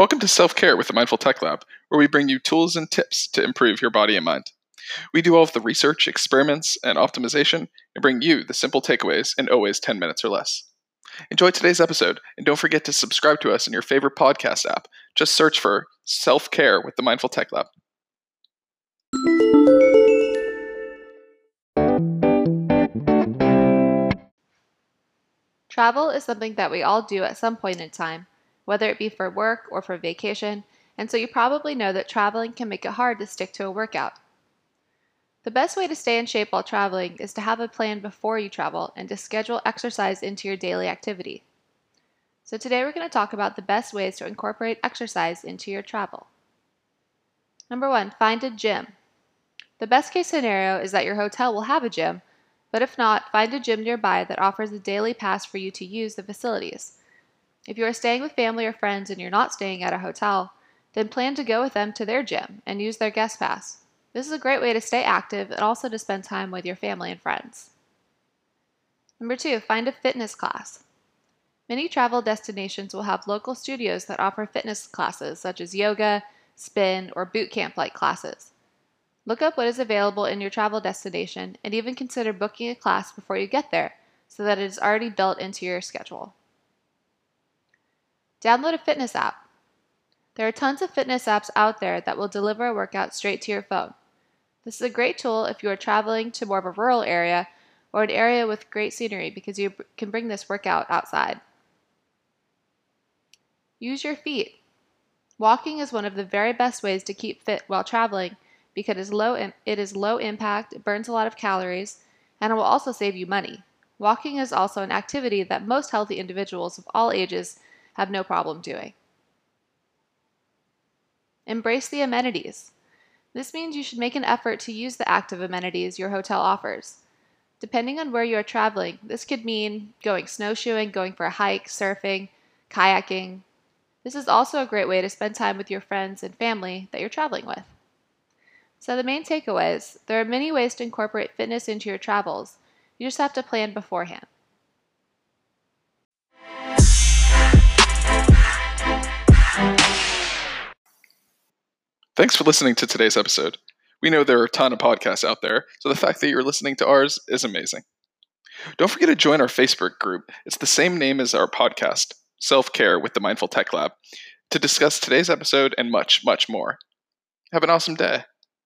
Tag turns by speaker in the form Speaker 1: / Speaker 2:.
Speaker 1: Welcome to Self Care with the Mindful Tech Lab, where we bring you tools and tips to improve your body and mind. We do all of the research, experiments, and optimization and bring you the simple takeaways in always 10 minutes or less. Enjoy today's episode, and don't forget to subscribe to us in your favorite podcast app. Just search for Self Care with the Mindful Tech Lab.
Speaker 2: Travel is something that we all do at some point in time, whether it be for work or for vacation, and so you probably know that traveling can make it hard to stick to a workout. The best way to stay in shape while traveling is to have a plan before you travel and to schedule exercise into your daily activity. So, today we're going to talk about the best ways to incorporate exercise into your travel. Number one, find a gym. The best case scenario is that your hotel will have a gym, but if not, find a gym nearby that offers a daily pass for you to use the facilities. If you are staying with family or friends and you're not staying at a hotel, then plan to go with them to their gym and use their guest pass. This is a great way to stay active and also to spend time with your family and friends. Number two, find a fitness class. Many travel destinations will have local studios that offer fitness classes such as yoga, spin, or boot camp like classes. Look up what is available in your travel destination and even consider booking a class before you get there so that it is already built into your schedule. Download a fitness app. There are tons of fitness apps out there that will deliver a workout straight to your phone. This is a great tool if you are traveling to more of a rural area or an area with great scenery because you can bring this workout outside. Use your feet. Walking is one of the very best ways to keep fit while traveling because it is low, it is low impact, it burns a lot of calories, and it will also save you money. Walking is also an activity that most healthy individuals of all ages have no problem doing. Embrace the amenities. This means you should make an effort to use the active amenities your hotel offers. Depending on where you are traveling, this could mean going snowshoeing, going for a hike, surfing, kayaking. This is also a great way to spend time with your friends and family that you're traveling with. So, the main takeaways there are many ways to incorporate fitness into your travels. You just have to plan beforehand.
Speaker 1: Thanks for listening to today's episode. We know there are a ton of podcasts out there, so the fact that you're listening to ours is amazing. Don't forget to join our Facebook group. It's the same name as our podcast, Self Care with the Mindful Tech Lab, to discuss today's episode and much, much more. Have an awesome day.